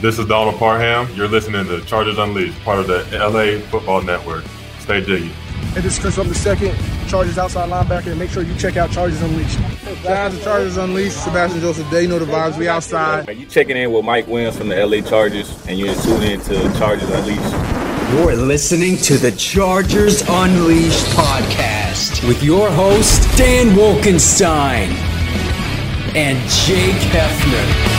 This is Donald Parham. You're listening to Chargers Unleashed, part of the LA Football Network. Stay jiggy. Hey, this is Chris Rumph the second, Chargers outside linebacker, and make sure you check out Chargers Unleashed. Shout out to Chargers Unleashed, Sebastian Joseph Day, you know the vibes, we outside. You checking in with Mike Williams from the LA Chargers, and you're tuning in to Chargers Unleashed. You're listening to the Chargers Unleashed podcast with your host, Dan Wolkenstein and Jake Hefner.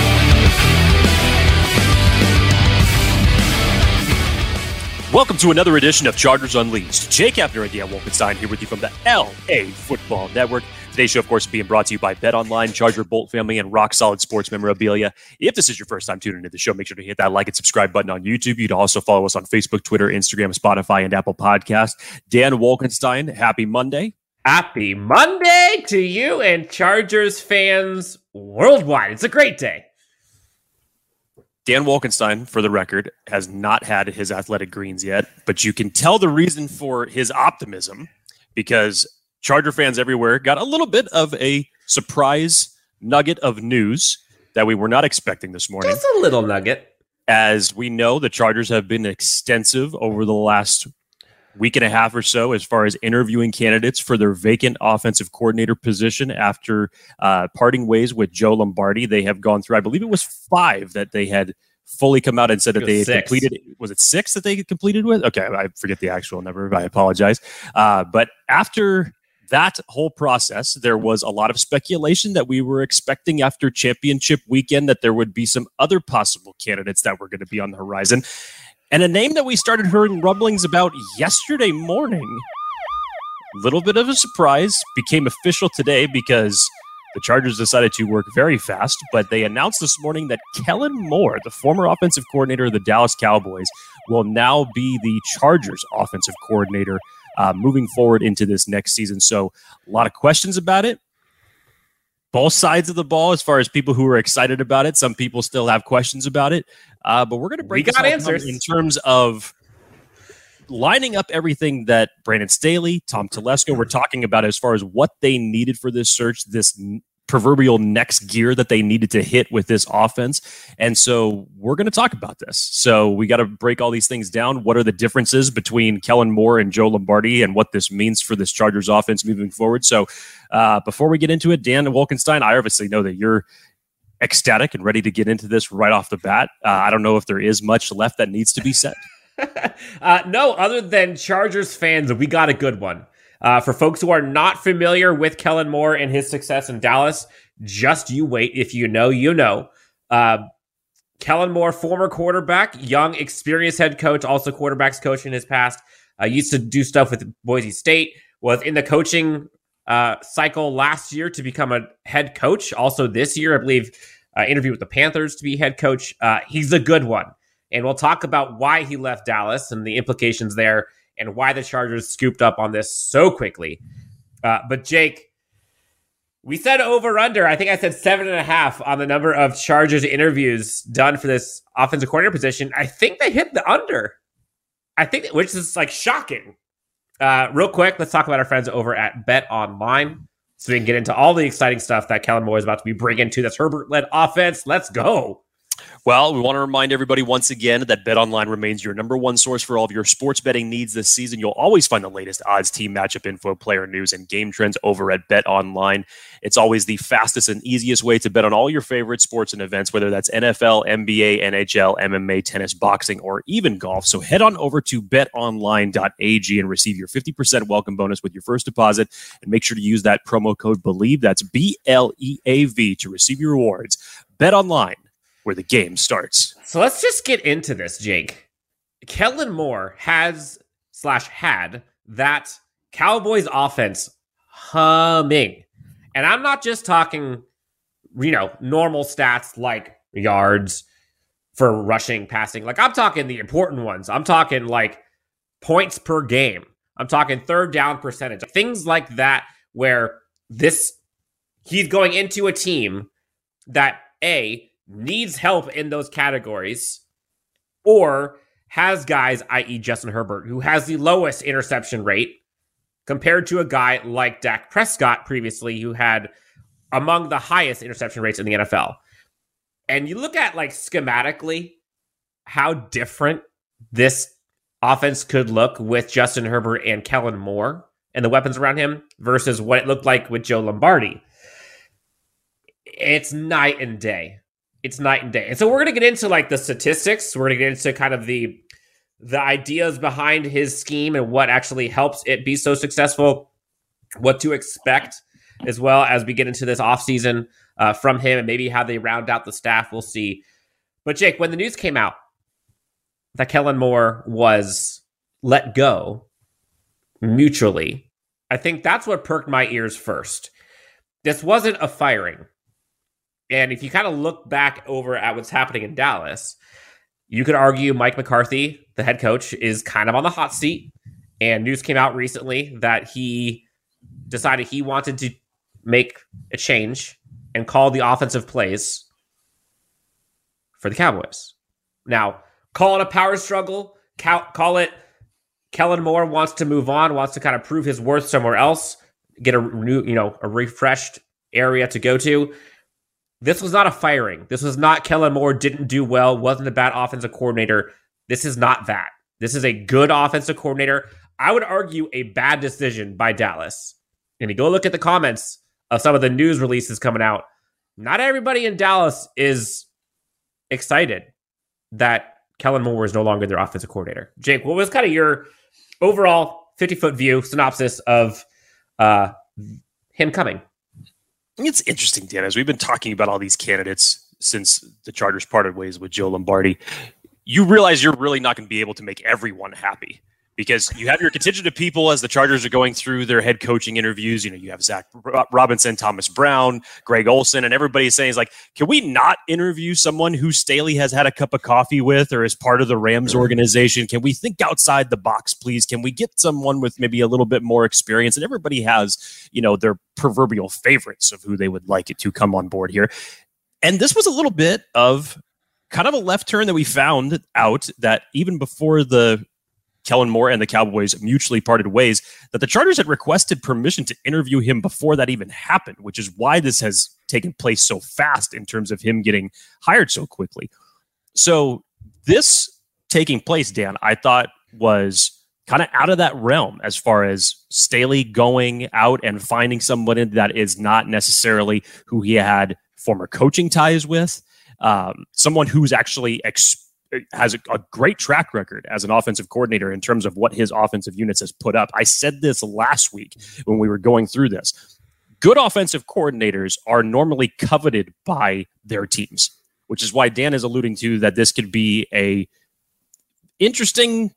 Welcome to another edition of Chargers Unleashed. Jake Hefner and Dan Wolkenstein here with you from the LA Football Network. Today's show, of course, being brought to you by Bet Online, Charger Bolt Family, and Rock Solid Sports Memorabilia. If this is your first time tuning into the show, make sure to hit that like and subscribe button on YouTube. You'd also follow us on Facebook, Twitter, Instagram, Spotify, and Apple Podcast. Dan Wolkenstein, happy Monday. Happy Monday to you and Chargers fans worldwide. It's a great day. Dan Wolkenstein, for the record, has not had his athletic greens yet, but you can tell the reason for his optimism because Charger fans everywhere got a little bit of a surprise nugget of news that we were not expecting this morning. Just a little nugget. As we know, the Chargers have been extensive over the last week and a half or so as far as interviewing candidates for their vacant offensive coordinator position after uh, parting ways with Joe Lombardi. They have gone through, I believe it was five that they had fully come out and said that they had completed. Was it six that they had completed with? Okay, I forget the actual number. I apologize. Uh, but after that whole process, there was a lot of speculation that we were expecting after championship weekend that there would be some other possible candidates that were going to be on the horizon. And a name that we started hearing rumblings about yesterday morning, little bit of a surprise, became official today because the Chargers decided to work very fast, but they announced this morning that Kellen Moore, the former offensive coordinator of the Dallas Cowboys, will now be the Chargers offensive coordinator uh, moving forward into this next season. So, a lot of questions about it. Both sides of the ball, as far as people who are excited about it, some people still have questions about it. Uh, but we're going to break we got answers in terms of lining up everything that Brandon Staley, Tom Telesco were talking about as far as what they needed for this search, this proverbial next gear that they needed to hit with this offense. And so we're going to talk about this. So we got to break all these things down. What are the differences between Kellen Moore and Joe Lombardi and what this means for this Chargers offense moving forward? So uh, before we get into it, Dan Wolkenstein, I obviously know that you're ecstatic and ready to get into this right off the bat. Uh, I don't know if there is much left that needs to be said. uh, no, other than Chargers fans, we got a good one. Uh, for folks who are not familiar with Kellen Moore and his success in Dallas, just you wait. If you know, you know. Uh, Kellen Moore, former quarterback, young, experienced head coach, also quarterbacks coach in his past. Uh, used to do stuff with Boise State. Was in the coaching uh, cycle last year to become a head coach. Also this year, I believe, uh, interviewed with the Panthers to be head coach. Uh, he's a good one, and we'll talk about why he left Dallas and the implications there and why the Chargers scooped up on this so quickly. Uh, but Jake, we said over under. I think I said seven and a half on the number of Chargers interviews done for this offensive coordinator position. I think they hit the under. I think, which is like shocking. Uh, real quick, let's talk about our friends over at Bet Online, so we can get into all the exciting stuff that Kellen Moore is about to be bringing to this Herbert-led offense. Let's go. Well, we want to remind everybody once again that BetOnline remains your number one source for all of your sports betting needs this season. You'll always find the latest odds, team matchup info, player news, and game trends over at BetOnline. It's always the fastest and easiest way to bet on all your favorite sports and events, whether that's NFL, NBA, NHL, MMA, tennis, boxing, or even golf. So head on over to betonline.ag and receive your 50% welcome bonus with your first deposit. And make sure to use that promo code BELIEVE, That's B L E A V to receive your rewards. Bet online where the game starts. So let's just get into this, Jake. Kellen Moore has slash had that Cowboys offense humming. And I'm not just talking, you know, normal stats like yards for rushing, passing. Like I'm talking the important ones. I'm talking like points per game. I'm talking third down percentage. Things like that where this he's going into a team that A needs help in those categories or has guys, i.e., Justin Herbert, who has the lowest interception rate compared to a guy like Dak Prescott previously, who had among the highest interception rates in the NFL. And you look at like schematically how different this offense could look with Justin Herbert and Kellen Moore and the weapons around him versus what it looked like with Joe Lombardi. It's night and day. It's night and day. And so we're going to get into like the statistics. We're going to get into kind of the the ideas behind his scheme and what actually helps it be so successful, what to expect as well as we get into this offseason uh, from him and maybe how they round out the staff. We'll see. But Jake, when the news came out that Kellen Moore was let go mutually, I think that's what perked my ears first. This wasn't a firing. And if you kind of look back over at what's happening in Dallas, you could argue Mike McCarthy, the head coach, is kind of on the hot seat. And news came out recently that he decided he wanted to make a change and call the offensive plays for the Cowboys. Now, call it a power struggle, call it Kellen Moore wants to move on, wants to kind of prove his worth somewhere else, get a new, you know, a refreshed area to go to. This was not a firing. This was not Kellen Moore didn't do well, wasn't a bad offensive coordinator. This is not that. This is a good offensive coordinator. I would argue a bad decision by Dallas. And you go look at the comments of some of the news releases coming out. Not everybody in Dallas is excited that Kellen Moore is no longer their offensive coordinator. Jake, what was kind of your overall 50 foot view synopsis of uh, him coming? It's interesting, Dan, as we've been talking about all these candidates since the Chargers parted ways with Joe Lombardi. You realize you're really not going to be able to make everyone happy because you have your contingent of people as the Chargers are going through their head coaching interviews. You know, you have Zac uh, Robinson, Thomas Brown, Greg Olson, and everybody's saying, is like, can we not interview someone who Staley has had a cup of coffee with or is part of the Rams organization? Can we think outside the box, please? Can we get someone with maybe a little bit more experience? And everybody has, you know, their proverbial favorites of who they would like it to come on board here. And this was a little bit of kind of a left turn that we found out that even before the Kellen Moore and the Cowboys mutually parted ways, that the Chargers had requested permission to interview him before that even happened, which is why this has taken place so fast in terms of him getting hired so quickly. So, this taking place, Dan, I thought was kind of out of that realm as far as Staley going out and finding someone that is not necessarily who he had former coaching ties with, um, someone who's actually ex- has a, a, great track record as an offensive coordinator in terms of what his offensive units has put up. I said this last week when we were going through this. Good offensive coordinators are normally coveted by their teams, which is why Dan is alluding to that this could be a interesting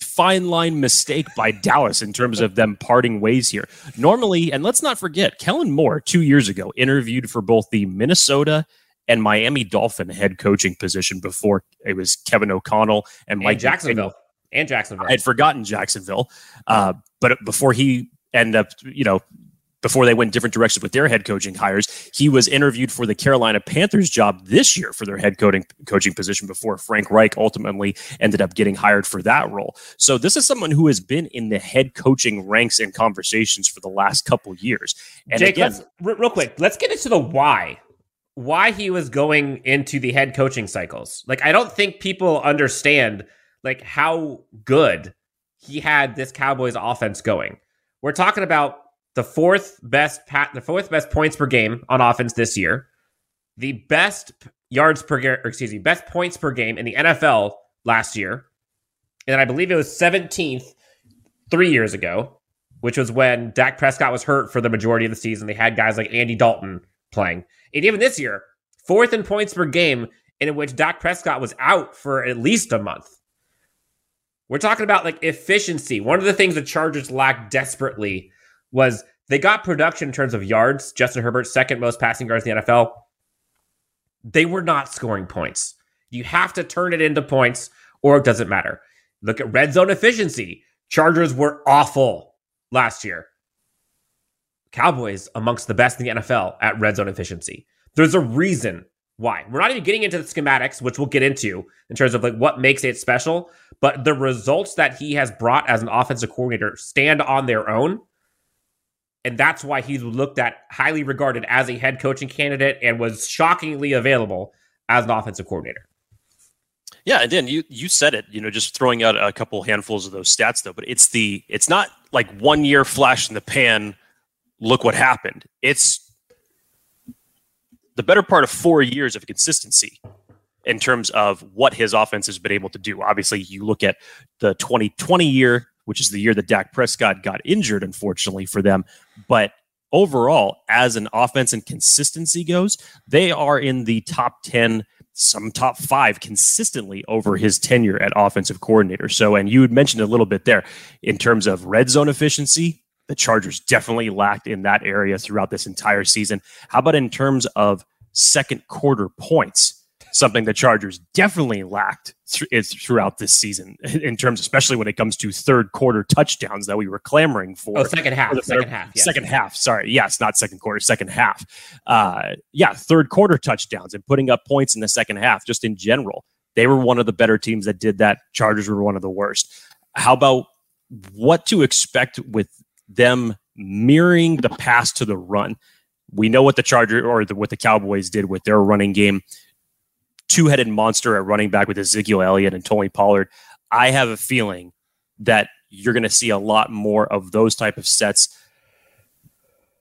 fine line mistake by Dallas in terms of them parting ways here. Normally, and let's not forget, Kellen Moore 2 years ago interviewed for both the Minnesota and Miami Dolphin head coaching position before it was Kevin O'Connell and Mike and Jacksonville. And Jacksonville. I had forgotten Jacksonville. Uh, but before he ended up, you know, before they went different directions with their head coaching hires, he was interviewed for the Carolina Panthers job this year for their head coaching coaching position before Frank Reich ultimately ended up getting hired for that role. So this is someone who has been in the head coaching ranks and conversations for the last couple years. And Jake, again, let's real quick, let's get into the why why he was going into the head coaching cycles. Like I don't think people understand like how good he had this Cowboys offense going. We're talking about the fourth best pat the fourth best points per game on offense this year, the best yards per game, excuse me, best points per game in the NFL last year, and I believe it was 17th three years ago, which was when Dak Prescott was hurt for the majority of the season. They had guys like Andy Dalton playing. And even this year, fourth in points per game, in which Dak Prescott was out for at least a month. We're talking about like efficiency. One of the things the Chargers lacked desperately was they got production in terms of yards. Justin Herbert, second most passing yards in the NFL. They were not scoring points. You have to turn it into points or it doesn't matter. Look at red zone efficiency. Chargers were awful last year. Cowboys amongst the best in the NFL at red zone efficiency. There's a reason why. We're not even getting into the schematics, which we'll get into in terms of like what makes it special, but the results that he has brought as an offensive coordinator stand on their own. And that's why he's looked at highly regarded as a head coaching candidate and was shockingly available as an offensive coordinator. Yeah, and then you you said it. You know, just throwing out a couple handfuls of those stats though, but it's the it's not like one year flash in the pan. Look what happened. It's the better part of four years of consistency in terms of what his offense has been able to do. Obviously, you look at the 2020 year, which is the year that Dak Prescott got injured, unfortunately for them. But overall, as an offense and consistency goes, they are in the top 10, some top five consistently over his tenure at offensive coordinator. So, and you had mentioned a little bit there in terms of red zone efficiency. The Chargers definitely lacked in that area throughout this entire season. How about in terms of second quarter points? something the Chargers definitely lacked th- throughout this season in terms, especially when it comes to third quarter touchdowns that we were clamoring for. Oh, second half, the second half, yes. second half. Sorry, yes, not second quarter, second half. Uh, yeah, third quarter touchdowns and putting up points in the second half. Just in general, they were one of the better teams that did that. Chargers were one of the worst. How about what to expect with them mirroring the pass to the run? We know what the Charger or the, what the Cowboys did with their running game two headed monster at running back with Ezekiel Elliott and Tony Pollard. I have a feeling that you're going to see a lot more of those type of sets.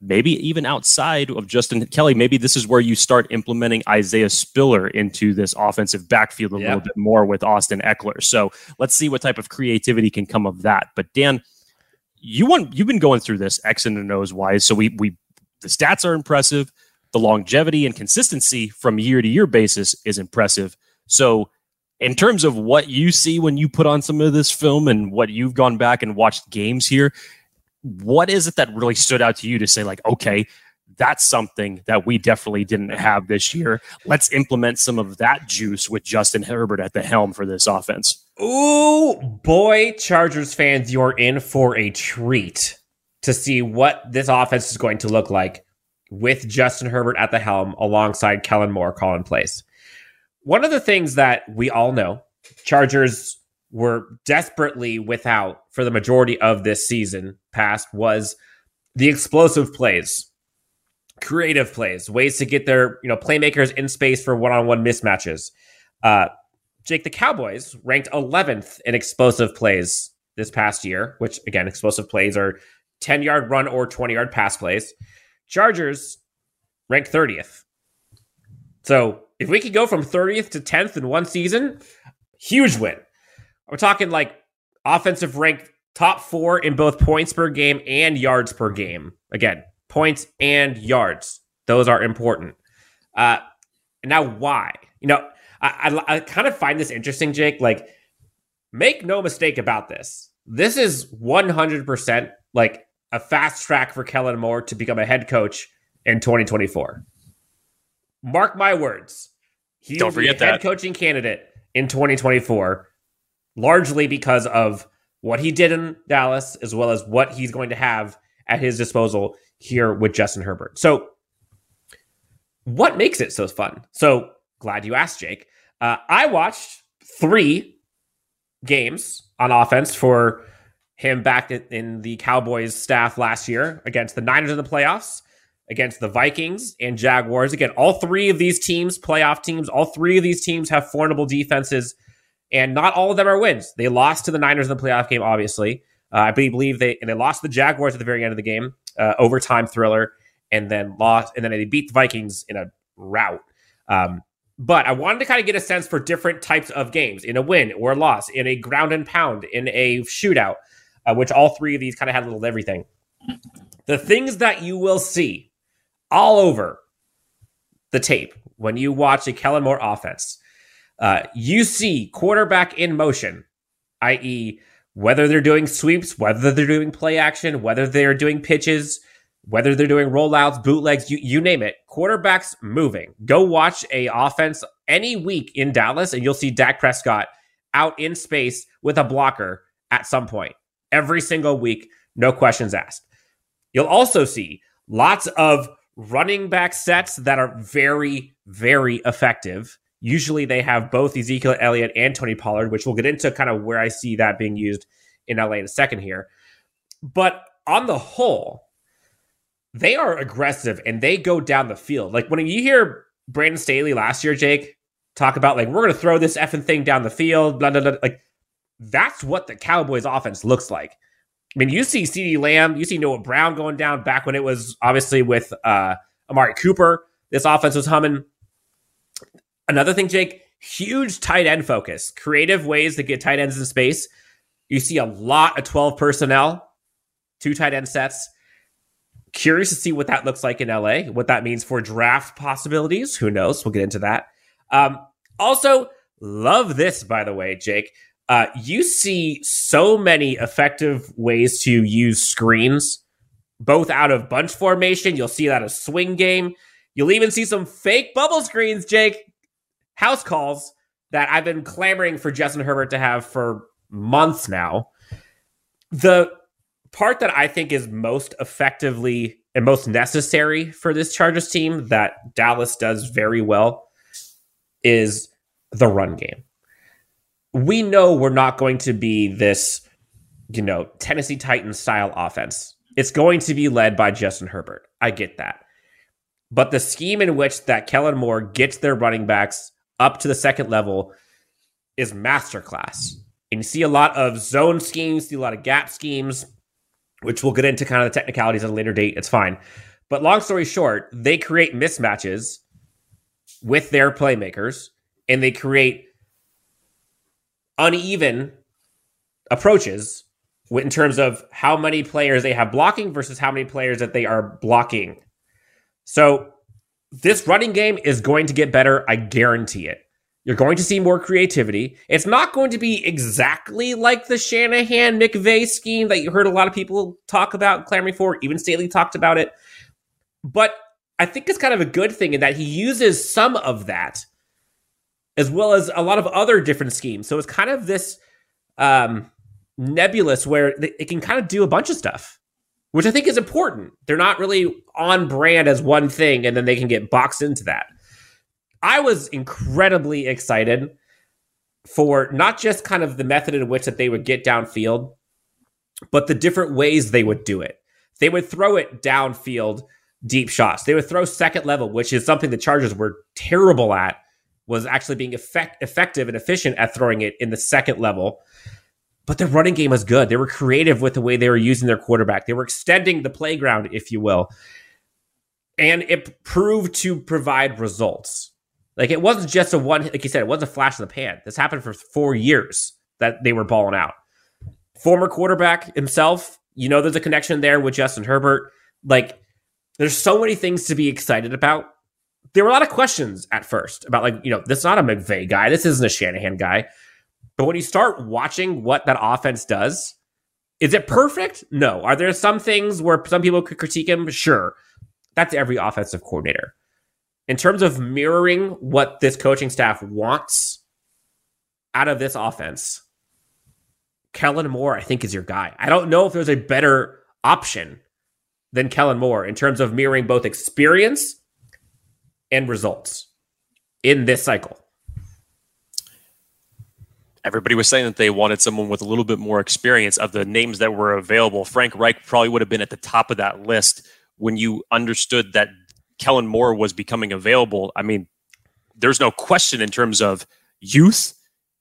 Maybe even outside of Justin Kelly, maybe this is where you start implementing Isaiah Spiller into this offensive backfield a Yeah. little bit more with Austin Ekeler. So let's see what type of creativity can come of that. But Dan, you want you've been going through this X and O's wise. So we we the stats are impressive the longevity and consistency from year to year basis is impressive. So, in terms of what you see when you put on some of this film and what you've gone back and watched games here, what is it that really stood out to you to say, like, okay, that's something that we definitely didn't have this year. Let's implement some of that juice with Justin Herbert at the helm for this offense. Ooh, boy, Chargers fans, you're in for a treat to see what this offense is going to look like with Justin Herbert at the helm alongside Kellen Moore calling plays. One of the things that we all know, Chargers were desperately without for the majority of this season past was the explosive plays, creative plays, ways to get their you know playmakers in space for one-on-one mismatches. Uh, Jake, the Cowboys ranked 11th in explosive plays this past year, which again, explosive plays are 10 yard run or 20 yard pass plays. Chargers ranked 30th. So if we could go from 30th to 10th in one season, huge win. We're talking like offensive rank top four in both points per game and yards per game. Again, points and yards. Those are important. Uh, now, why? You know, I, I, I kind of find this interesting, Jake. Like, make no mistake about this. This is 100% like a fast track for Kellen Moore to become a head coach in 2024. Mark my words. He Don't forget head that. coaching candidate in 2024, largely because of what he did in Dallas, as well as what he's going to have at his disposal here with Justin Herbert. So, what makes it so fun? So, glad you asked, Jake. Uh, I watched three games on offense for him back in- the Cowboys staff last year against the Niners in the playoffs, against the Vikings and Jaguars. Again, all three of these teams, playoff teams, all three of these teams have formidable defenses, and not all of them are wins. They lost to the Niners in the playoff game, obviously. Uh, I believe they and they lost to the Jaguars at the very end of the game, uh, overtime thriller, and then lost, and then they beat the Vikings in a rout. Um, but I wanted to kind of get a sense for different types of games in a win or a loss, in a ground and pound, in a shootout, uh, which all three of these kind of had a little of everything. The things that you will see all over the tape when you watch a Kellen Moore offense, uh, you see quarterback in motion, i.e., whether they're doing sweeps, whether they're doing play action, whether they're doing pitches, whether they're doing rollouts, bootlegs, you, you name it, quarterbacks moving. Go watch a offense any week in Dallas, and you'll see Dak Prescott out in space with a blocker at some point every single week, no questions asked. You'll also see lots of running back sets that are very, very effective. Usually they have both Ezekiel Elliott and Tony Pollard, which we'll get into kind of where I see that being used in LA in a second here. But on the whole, they are aggressive and they go down the field. Like when you hear Brandon Staley last year, Jake, talk about like we're going to throw this effing thing down the field, blah, blah, blah. like that's what the Cowboys offense looks like. I mean, you see CeeDee Lamb, you see Noah Brown going down back when it was obviously with uh, Amari Cooper. This offense was humming. Another thing, Jake, huge tight end focus, creative ways to get tight ends in space. You see a lot of 12 personnel, two tight end sets. Curious to see what that looks like in LA, what that means for draft possibilities. Who knows? We'll get into that. Um, also, love this, by the way, Jake. Uh, you see so many effective ways to use screens, both out of bunch formation. You'll see that a swing game. You'll even see some fake bubble screens, Jake. House calls that I've been clamoring for Justin Herbert to have for months now. The part that I think is most effectively and most necessary for this Chargers team that Dallas does very well is the run game. We know we're not going to be this, you know, Tennessee Titans style offense. It's going to be led by Justin Herbert. I get that. But the scheme in which that Kellen Moore gets their running backs up to the second level is masterclass. And you see a lot of zone schemes, see a lot of gap schemes, which we'll get into kind of the technicalities at a later date. It's fine. But long story short, they create mismatches with their playmakers and they create uneven approaches in terms of how many players they have blocking versus how many players that they are blocking. So this running game is going to get better. I guarantee it. You're going to see more creativity. It's not going to be exactly like the Shanahan McVay scheme that you heard a lot of people talk about, clamoring for. Even Staley talked about it. But I think it's kind of a good thing in that he uses some of that as well as a lot of other different schemes. So it's kind of this um, nebulous where it can kind of do a bunch of stuff, which I think is important. They're not really on brand as one thing, and then they can get boxed into that. I was incredibly excited for not just kind of the method in which that they would get downfield, but the different ways they would do it. They would throw it downfield deep shots. They would throw second level, which is something the Chargers were terrible at, was actually being effect- effective and efficient at throwing it in the second level. But their running game was good. They were creative with the way they were using their quarterback. They were extending the playground, if you will. And it proved to provide results. Like it wasn't just a one, like you said, it wasn't a flash in the pan. This happened for four years that they were balling out. Former quarterback himself, you know, there's a connection there with Justin Herbert. Like there's so many things to be excited about. There were a lot of questions at first about like, you know, this is not a McVay guy. This isn't a Shanahan guy. But when you start watching what that offense does, is it perfect? No. Are there some things where some people could critique him? Sure. That's every offensive coordinator. In terms of mirroring what this coaching staff wants out of this offense, Kellen Moore, I think, is your guy. I don't know if there's a better option than Kellen Moore in terms of mirroring both experience and results in this cycle. Everybody was saying that they wanted someone with a little bit more experience of the names that were available. Frank Reich probably would have been at the top of that list when you understood that Kellen Moore was becoming available. I mean, there's no question in terms of youth.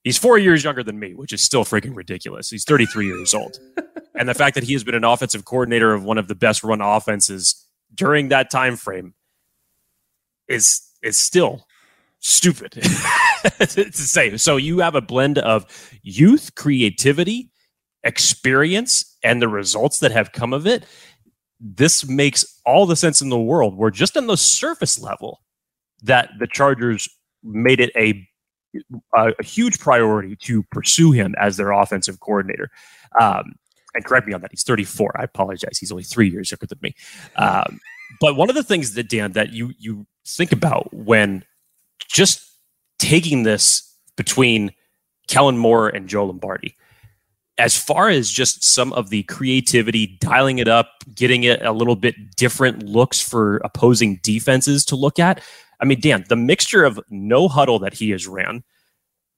He's four years younger than me, which is still freaking ridiculous. He's 33 years old. and the fact that he has been an offensive coordinator of one of the best run offenses during that time frame is is still stupid to say. So you have a blend of youth, creativity, experience, and the results that have come of it. This makes all the sense in the world. We're just on the surface level that the Chargers made it a a, a huge priority to pursue him as their offensive coordinator. Um, and correct me on that. He's 34. I apologize. He's only three years younger than me. Um, but one of the things that Dan that you you think about when just taking this between Kellen Moore and Joe Lombardi, as far as just some of the creativity, dialing it up, getting it a little bit different looks for opposing defenses to look at. I mean, Dan, the mixture of no huddle that he has ran,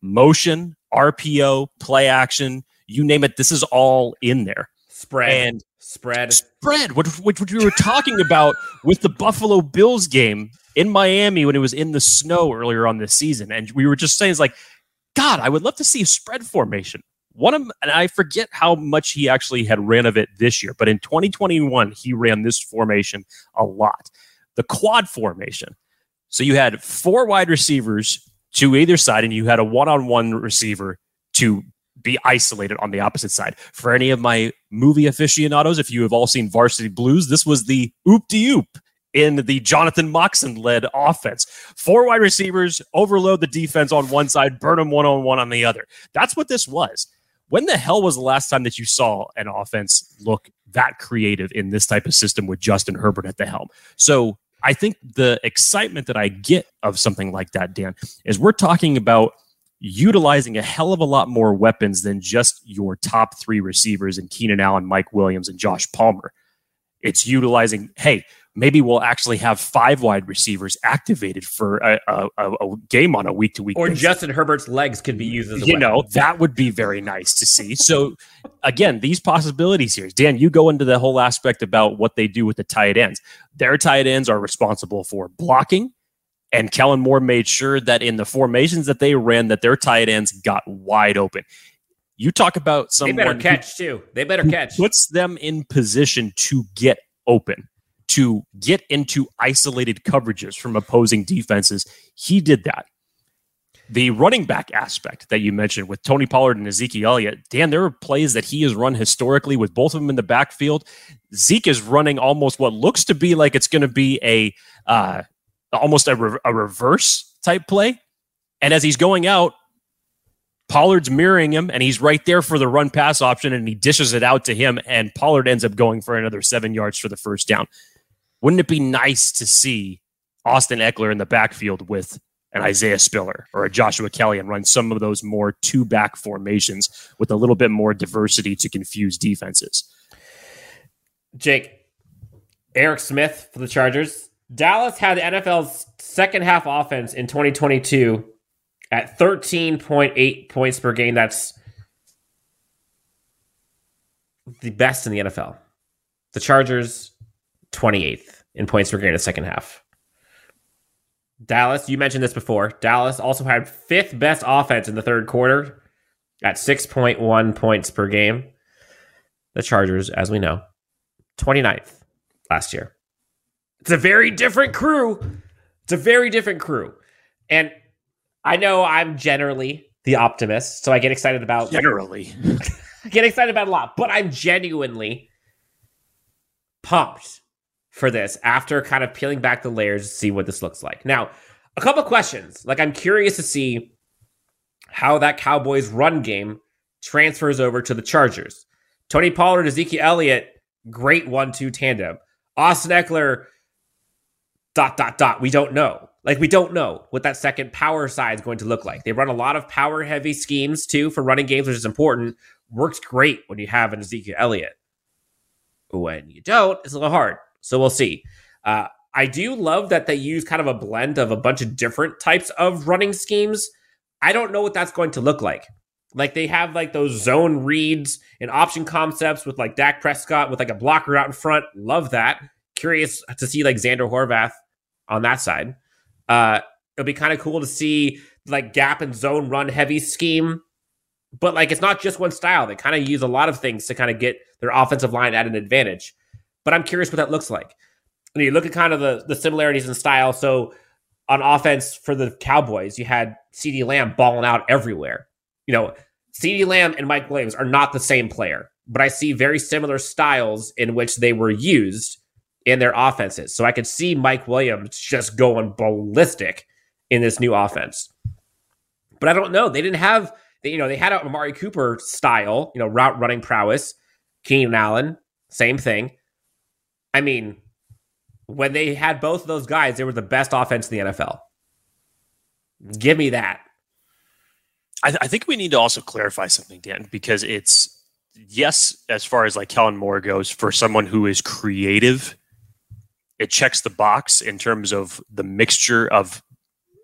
motion, RPO, play action, you name it, this is all in there. Spread And Spread. Spread, which, which, which we were talking about with the Buffalo Bills game in Miami when it was in the snow earlier on this season. And we were just saying, it's like, God, I would love to see a spread formation. One of and I forget how much he actually had ran of it this year, but in 2021 he ran this formation a lot. The quad formation. So you had four wide receivers to either side, and you had a one-on-one receiver to be isolated on the opposite side. For any of my movie aficionados, if you have all seen Varsity Blues, this was the oop de oop in the Jonathan Moxon led offense. Four wide receivers, overload the defense on one side, burn them one on one on the other. That's what this was. When the hell was the last time that you saw an offense look that creative in this type of system with Justin Herbert at the helm? So I think the excitement that I get of something like that, Dan, is we're talking about utilizing a hell of a lot more weapons than just your top three receivers and Keenan Allen, Mike Williams, and Josh Palmer. It's utilizing, hey, maybe we'll actually have five wide receivers activated for a, a, a game on a week to week. Or Justin Herbert's legs could be used as you weapon. know that would be very nice to see. So again, these possibilities here, Dan. You go into the whole aspect about what they do with the tight ends. Their tight ends are responsible for blocking. And Kellen Moore made sure that in the formations that they ran, that their tight ends got wide open. You talk about someone they better catch too. They better catch. Puts them in position to get open, to get into isolated coverages from opposing defenses. He did that. The running back aspect that you mentioned with Tony Pollard and Ezekiel Elliott, Dan, there are plays that he has run historically with both of them in the backfield. Zeke is running almost what looks to be like it's going to be a uh, almost a, re- a reverse type play. And as he's going out, Pollard's mirroring him and he's right there for the run pass option and he dishes it out to him and Pollard ends up going for another seven yards for the first down. Wouldn't it be nice to see Austin Ekeler in the backfield with an Isaiah Spiller or a Joshua Kelley and run some of those more two back formations with a little bit more diversity to confuse defenses? Jake, Eric Smith for the Chargers. Dallas had the NFL's second half offense in 2022 at 13.8 points per game. That's the best in the NFL. The Chargers, 28th in points per game in the second half. Dallas, you mentioned this before. Dallas also had fifth best offense in the third quarter at 6.1 points per game. The Chargers, as we know, 29th last year. It's a very different crew. It's a very different crew. And I know I'm generally the optimist, so I get excited about Generally. I get excited about a lot, but I'm genuinely pumped for this after kind of peeling back the layers to see what this looks like. Now, a couple questions. Like I'm curious to see how that Cowboys run game transfers over to the Chargers. Tony Pollard, Ezekiel Elliott, great one-two tandem. Austin Ekeler, dot dot dot. We don't know. Like we don't know what that second power side is going to look like. They run a lot of power heavy schemes too for running games, which is important. Works great when you have an Ezekiel Elliott. When you don't, it's a little hard. So we'll see. Uh, I do love that they use kind of a blend of a bunch of different types of running schemes. I don't know what that's going to look like. Like they have like those zone reads and option concepts with like Dak Prescott with like a blocker out in front. Love that. Curious to see like Zander Horvath on that side. Uh, it'll be kind of cool to see like gap and zone run heavy scheme. But like it's not just one style. They kind of use a lot of things to kind of get their offensive line at an advantage. But I'm curious what that looks like. And you look at kind of the, the similarities in style. So on offense for the Cowboys, you had CeeDee Lamb balling out everywhere. You know, CeeDee Lamb and Mike Williams are not the same player, but I see very similar styles in which they were used in their offenses. So I could see Mike Williams just going ballistic in this new offense. But I don't know. They didn't have, you know, they had a Amari Cooper style, you know, route running prowess. Keenan Allen, same thing. I mean, when they had both of those guys, they were the best offense in the NFL. Give me that. I, I think we need to also clarify something, Dan, because it's yes, as far as like Kellen Moore goes, for someone who is creative, it checks the box in terms of the mixture of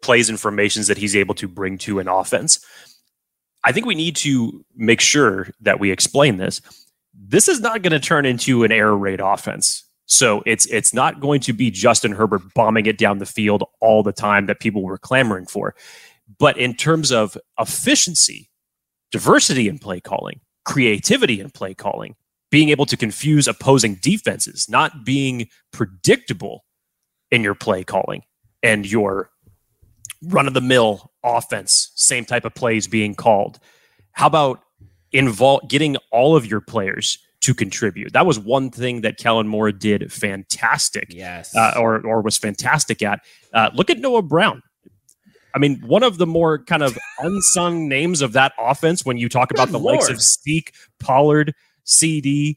plays and formations that he's able to bring to an offense. I think we need to make sure that we explain this. this is not going to turn into an air raid offense. So it's it's not going to be Justin Herbert bombing it down the field all the time that people were clamoring for. But in terms of efficiency, diversity in play calling, creativity in play calling, being able to confuse opposing defenses, not being predictable in your play calling and your run of the mill offense, same type of plays being called. How about involve getting all of your players to contribute? That was one thing that Kellen Moore did fantastic. Yes. Uh, or or was fantastic at. Uh, look at Noah Brown. I mean, one of the more kind of unsung names of that offense when you talk about the likes of Zeke, Pollard, CeeDee,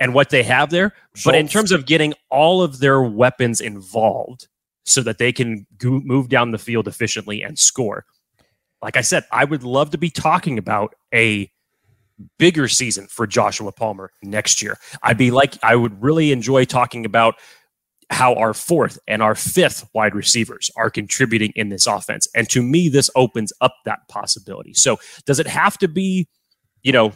and what they have there. But in terms of getting all of their weapons involved so that they can go- move down the field efficiently and score, like I said, I would love to be talking about a bigger season for Joshua Palmer next year. I'd be like, I would really enjoy talking about how our fourth and our fifth wide receivers are contributing in this offense. And to me, this opens up that possibility. So does it have to be, you know,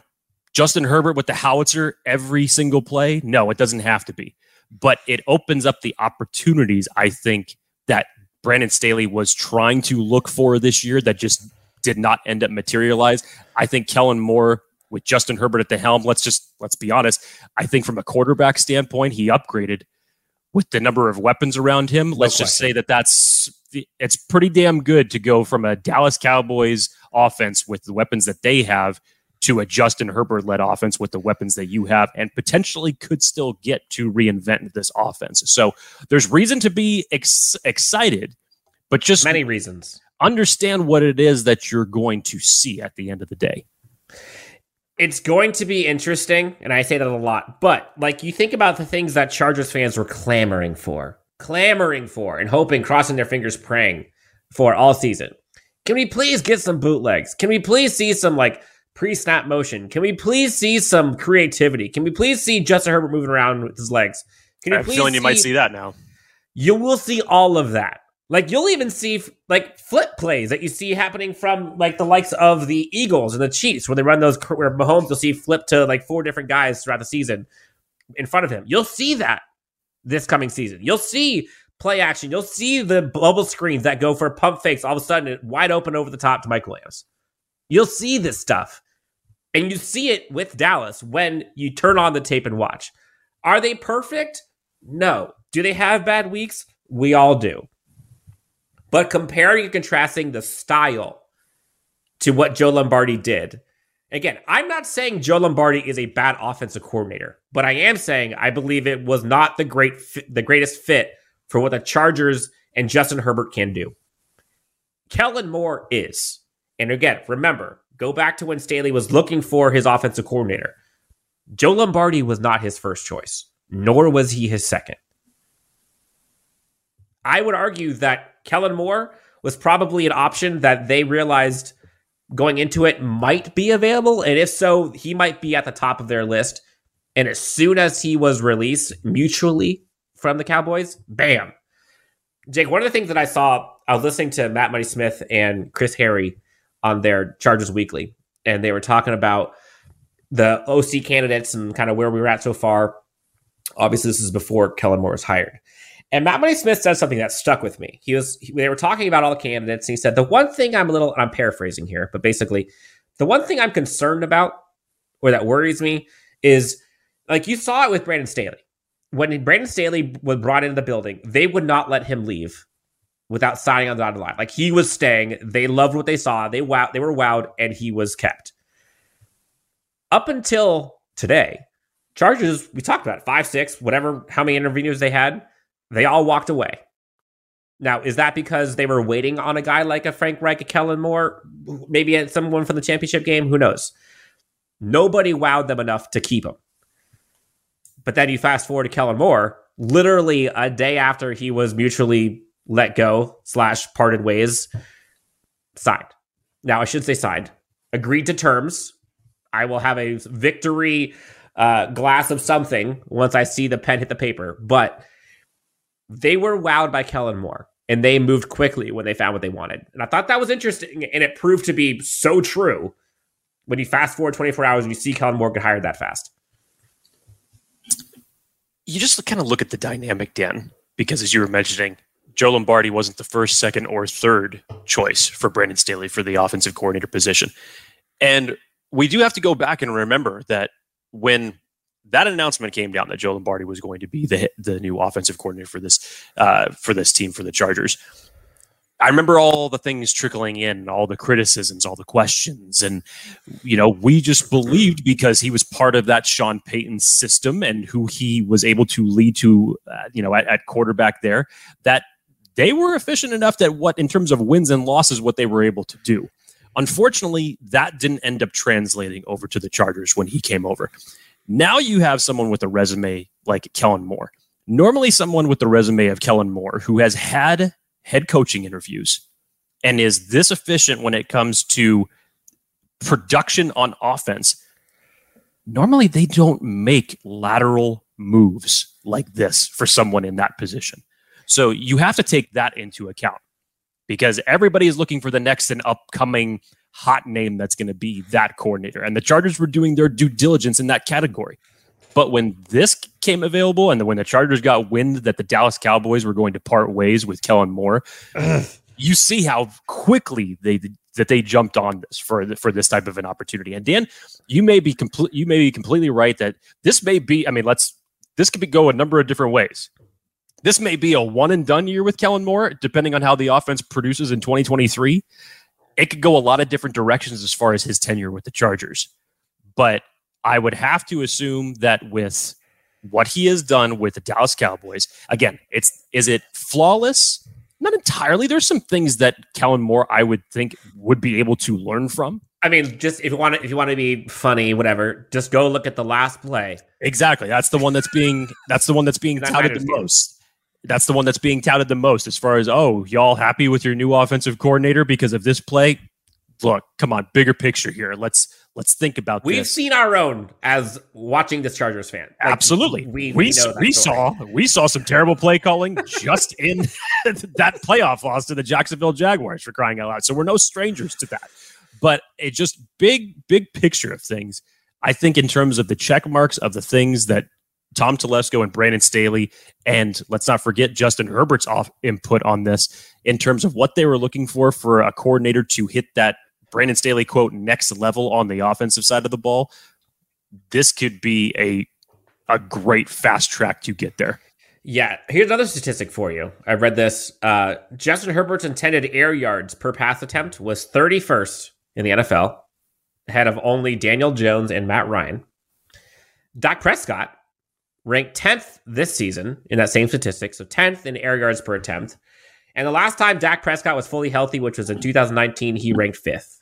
Justin Herbert with the howitzer every single play? No, it doesn't have to be. But it opens up the opportunities, I think, that Brandon Staley was trying to look for this year that just did not end up materialize. I think Kellen Moore with Justin Herbert at the helm, let's just let's be honest. I think from a quarterback standpoint, he upgraded with the number of weapons around him. Let's just say that that's it's pretty damn good to go from a Dallas Cowboys offense with the weapons that they have to a Justin Herbert led offense with the weapons that you have and potentially could still get to reinvent this offense. So there's reason to be ex- excited, but just Many reasons. understand what it is that you're going to see at the end of the day. It's going to be interesting, and I say that a lot, but like you think about the things that Chargers fans were clamoring for, clamoring for, and hoping, crossing their fingers, praying for all season. Can we please get some bootlegs? Can we please see some like pre snap motion? Can we please see some creativity? Can we please see Justin Herbert moving around with his legs? Can I have a feeling you might see that now. you will see all of that. Like you'll even see like flip plays that you see happening from like the likes of the Eagles and the Chiefs, where they run those where Mahomes you'll see flip to like four different guys throughout the season in front of him. You'll see that this coming season. You'll see play action. You'll see the bubble screens that go for pump fakes all of a sudden wide open over the top to Mike Williams. You'll see this stuff. And you see it with Dallas when you turn on the tape and watch. Are they perfect? No. Do they have bad weeks? We all do. But comparing and contrasting the style to what Joe Lombardi did, again, I'm not saying Joe Lombardi is a bad offensive coordinator, but I am saying I believe it was not the great fi- the greatest fit for what the Chargers and Justin Herbert can do. Kellen Moore is. And again, remember, go back to when Staley was looking for his offensive coordinator. Joe Lombardi was not his first choice, nor was he his second. I would argue that Kellen Moore was probably an option that they realized going into it might be available. And if so, he might be at the top of their list. And as soon as he was released mutually from the Cowboys, bam. Jake, one of the things that I saw, I was listening to Matt Money Smith and Chris Hayre on their Chargers Weekly, and they were talking about the OC candidates and kind of where we were at so far. Obviously, this is before Kellen Moore was hired. And Matt Money Smith said something that stuck with me. He was he- they were talking about all the candidates, and he said the one thing I'm a little I'm paraphrasing here, but basically, the one thing I'm concerned about or that worries me is like you saw it with Brandon Staley. When Brandon Staley was brought into the building, they would not let him leave without signing on the dotted line. Like he was staying. They loved what they saw. They wow, they were wowed, and he was kept. Up until today, Chargers, we talked about it, five, six, whatever, how many interveners they had, they all walked away. Now, is that because they were waiting on a guy like a Frank Reich, a Kellen Moore, maybe someone from the championship game? Who knows? Nobody wowed them enough to keep him. But then you fast forward to Kellen Moore, literally a day after he was mutually let go slash parted ways, signed. Now I should say signed. Agreed to terms. I will have a victory uh, glass of something once I see the pen hit the paper. But they were wowed by Kellen Moore and they moved quickly when they found what they wanted. And I thought that was interesting and it proved to be so true when you fast forward 24 hours and you see Kellen Moore get hired that fast. you just kind of look at the dynamic, Dan, because as you were mentioning, Joe Lombardi wasn't the first, second, or third choice for Brandon Staley for the offensive coordinator position. And we do have to go back and remember that when that announcement came down that Joe Lombardi was going to be the the new offensive coordinator for this uh, for this team for the Chargers, I remember all the things trickling in, all the criticisms, all the questions, and you know, we just believed because he was part of that Sean Payton system and who he was able to lead to, uh, you know, at, at quarterback there, that they were efficient enough that what, in terms of wins and losses, what they were able to do. Unfortunately, that didn't end up translating over to the Chargers when he came over. Now you have someone with a resume like Kellen Moore. Normally, someone with the resume of Kellen Moore who has had head coaching interviews and is this efficient when it comes to production on offense. Normally, they don't make lateral moves like this for someone in that position. So you have to take that into account because everybody is looking for the next and upcoming hot name that's going to be that coordinator. And the Chargers were doing their due diligence in that category. But when this came available and when the Chargers got wind that the Dallas Cowboys were going to part ways with Kellen Moore, you see how quickly they that they jumped on this for for this type of an opportunity. And Dan, you may be complete you may be completely right that this may be I mean, let's this could be go a number of different ways. This may be a one and done year with Kellen Moore, depending on how the offense produces in 2023. It could go a lot of different directions as far as his tenure with the Chargers. But I would have to assume that with what he has done with the Dallas Cowboys, again, it's is it flawless? Not entirely. There's some things that Kellen Moore I would think would be able to learn from. I mean, just if you want to, if you want to be funny, whatever, just go look at the last play. Exactly. That's the one that's being that's the one that's being touted the most that's the one that's being touted the most as far as oh y'all happy with your new offensive coordinator because of this play? Look come on bigger picture here. Let's let's think about we've this. seen our own as watching this chargers fan. Like, absolutely. we we, we, we saw we saw some terrible play calling just in that playoff loss to the jacksonville jaguars for crying out loud. So we're no strangers to that. But it just big big picture of things i think in terms of the check marks of the things that Tom Telesco and Brandon Staley, and let's not forget Justin Herbert's off input on this in terms of what they were looking for for a coordinator to hit that Brandon Staley quote next level on the offensive side of the ball. This could be a a great fast track to get there. Yeah, here's another statistic for you. I read this. Uh, Justin Herbert's intended air yards per pass attempt was 31st in the NFL, ahead of only Daniel Jones and Matt Ryan. Dak Prescott ranked 10th this season in that same statistic. So 10th in air yards per attempt. And the last time Dak Prescott was fully healthy, which was in 2019, he ranked fifth.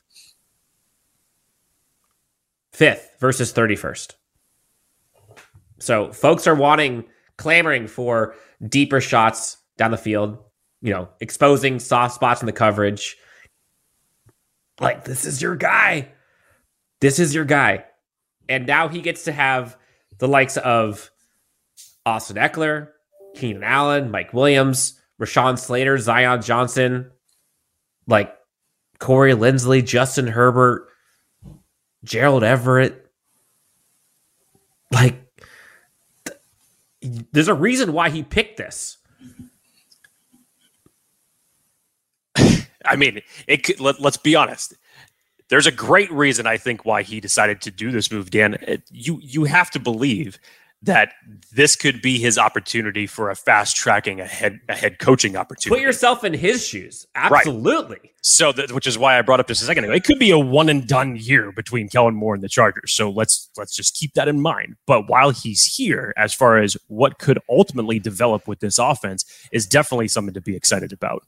Fifth versus 31st. So folks are wanting, clamoring for deeper shots down the field, you know, exposing soft spots in the coverage. Like, this is your guy. This is your guy. And now he gets to have the likes of Austin Ekeler, Keenan Allen, Mike Williams, Rashawn Slater, Zion Johnson, like Corey Linsley, Justin Herbert, Gerald Everett. Like, th- there's a reason why he picked this. I mean, it could, let, us be honest. There's a great reason I think why he decided to do this move, Dan. It, you you have to believe that this could be his opportunity for a fast tracking a head a head coaching opportunity. Put yourself in his shoes. Absolutely. Right. So that, which is why I brought up this a second ago. It could be a one and done year between Kellen Moore and the Chargers. So let's let's just keep that in mind. But while he's here, as far as what could ultimately develop with this offense, is definitely something to be excited about.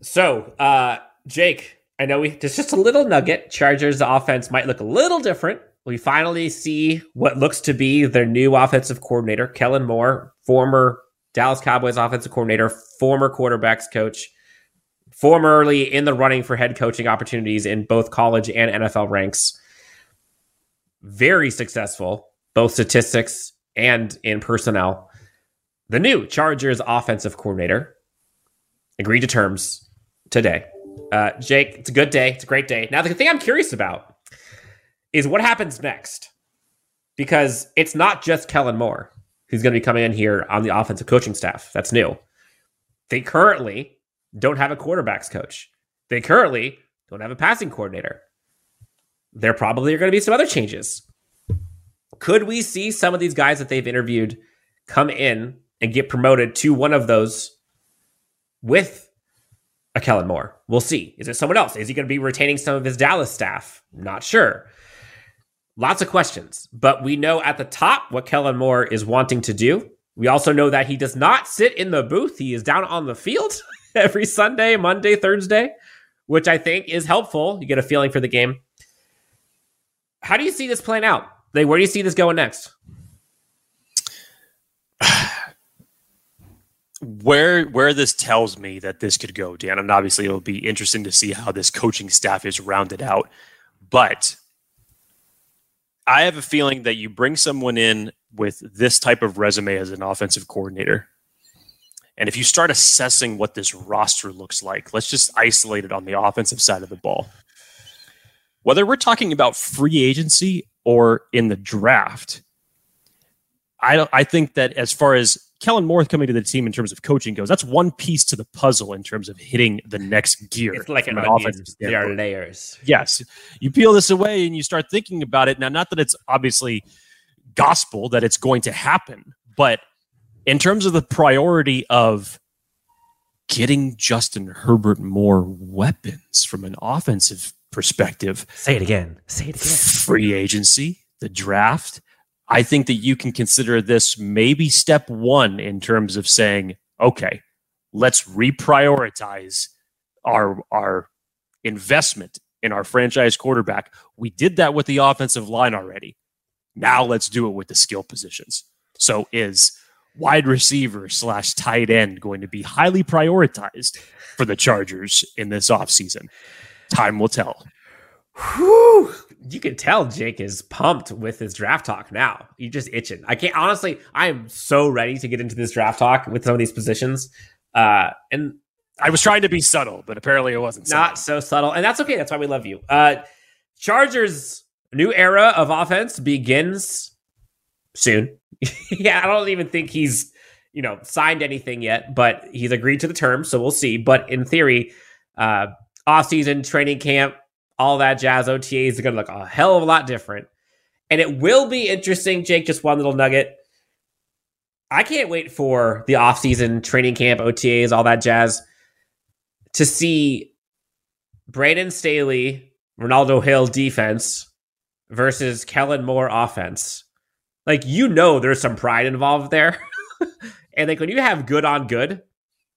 So, uh, Jake, I know we there's just a little nugget. Chargers offense might look a little different we finally see what looks to be their new offensive coordinator, Kellen Moore, former Dallas Cowboys offensive coordinator, former quarterbacks coach, formerly in the running for head coaching opportunities in both college and NFL ranks. Very successful, both statistics and in personnel. The new Chargers offensive coordinator agreed to terms today. Uh, Jake, it's a good day. It's a great day. Now, the thing I'm curious about is what happens next. Because it's not just Kellen Moore. who's going to be coming in here on the offensive coaching staff. That's new. They currently don't have a quarterbacks coach. They currently don't have a passing coordinator. There probably are going to be some other changes. Could we see some of these guys that they've interviewed come in and get promoted to one of those with a Kellen Moore? We'll see. Is it someone else? Is he going to be retaining some of his Dallas staff? Not sure. Lots of questions, but we know at the top what Kellen Moore is wanting to do. We also know that he does not sit in the booth. He is down on the field every Sunday, Monday, Thursday, which I think is helpful. You get a feeling for the game. How do you see this playing out? Like, where do you see this going next? where where this tells me that this could go, Dan, and obviously it'll be interesting to see how this coaching staff is rounded out. But I have a feeling that you bring someone in with this type of resume as an offensive coordinator. And if you start assessing what this roster looks like, let's just isolate it on the offensive side of the ball. Whether we're talking about free agency or in the draft, I don't I think that as far as Kellen Moore coming to the team in terms of coaching goes, that's one piece to the puzzle in terms of hitting the next gear. It's like an, an offensive There are layers. Yes. You peel this away and you start thinking about it. Now, not that it's obviously gospel that it's going to happen, but in terms of the priority of getting Justin Herbert more weapons from an offensive perspective. Say it again. Say it again. Free agency, the draft I think that you can consider this maybe step one in terms of saying, okay, let's reprioritize our our investment in our franchise quarterback. We did that with the offensive line already. Now let's do it with the skill positions. So is wide receiver slash tight end going to be highly prioritized for the Chargers in this offseason? Time will tell. Whew. You can tell Jake is pumped with his draft talk now. You're just itching. I can't honestly. I am so ready to get into this draft talk with some of these positions. Uh, and I was trying to be subtle, but apparently it wasn't. Not so subtle, and that's okay. That's why we love you. Uh, Chargers' new era of offense begins soon. yeah, I don't even think he's you know signed anything yet, but he's agreed to the terms, so we'll see. But in theory, uh, off season training camp all that jazz. OTAs are going to look a hell of a lot different. And it will be interesting, Jake, just one little nugget. I can't wait for the offseason training camp, OTAs, all that jazz to see Brandon Staley, Renaldo Hill defense versus Kellen Moore offense. Like, you know, there's some pride involved there. and like, when you have good on good,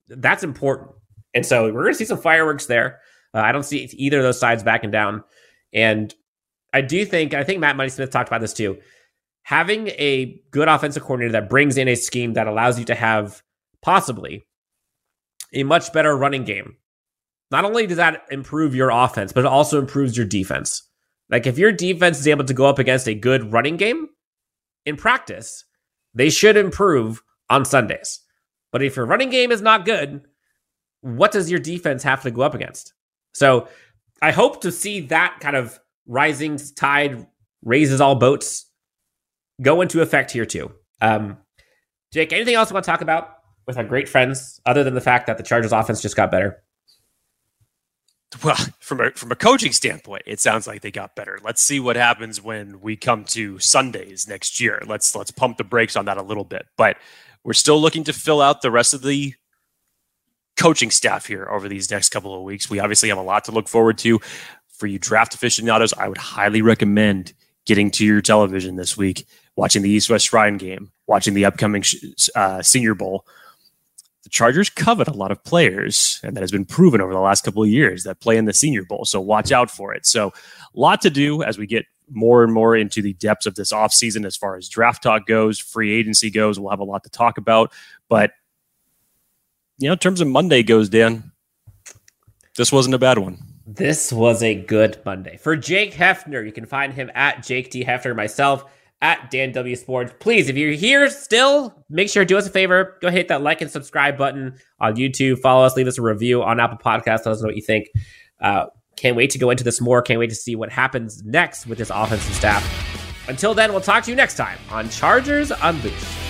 that's important. And so we're going to see some fireworks there. Uh, I don't see either of those sides backing down. And I do think, I think Matt Money Smith talked about this too. Having a good offensive coordinator that brings in a scheme that allows you to have possibly a much better running game. Not only does that improve your offense, but it also improves your defense. Like if your defense is able to go up against a good running game in practice, they should improve on Sundays. But if your running game is not good, what does your defense have to go up against? So I hope to see that kind of rising tide raises all boats go into effect here too. Um, Jake, anything else you want to talk about with our great friends other than the fact that the Chargers offense just got better? Well, from a from a coaching standpoint, it sounds like they got better. Let's see what happens when we come to Sundays next year. Let's let's pump the brakes on that a little bit. But we're still looking to fill out the rest of the coaching staff here over these next couple of weeks. We obviously have a lot to look forward to. For you draft aficionados, I would highly recommend getting to your television this week, watching the East West Shrine game, watching the upcoming uh, Senior Bowl. The Chargers covet a lot of players, and that has been proven over the last couple of years that play in the Senior Bowl. So watch out for it. So, a lot to do as we get more and more into the depths of this offseason as far as draft talk goes, free agency goes. We'll have a lot to talk about. But you know, in terms of Monday goes, Dan, this wasn't a bad one. This was a good Monday. For Jake Hefner, you can find him at Jake T. Hefner, myself at Dan W Sports. Please, if you're here still, make sure to do us a favor. Go hit that like and subscribe button on YouTube. Follow us, leave us a review on Apple Podcasts. Let us know what you think. Uh, can't wait to go into this more. Can't wait to see what happens next with this offensive staff. Until then, we'll talk to you next time on Chargers Unleashed.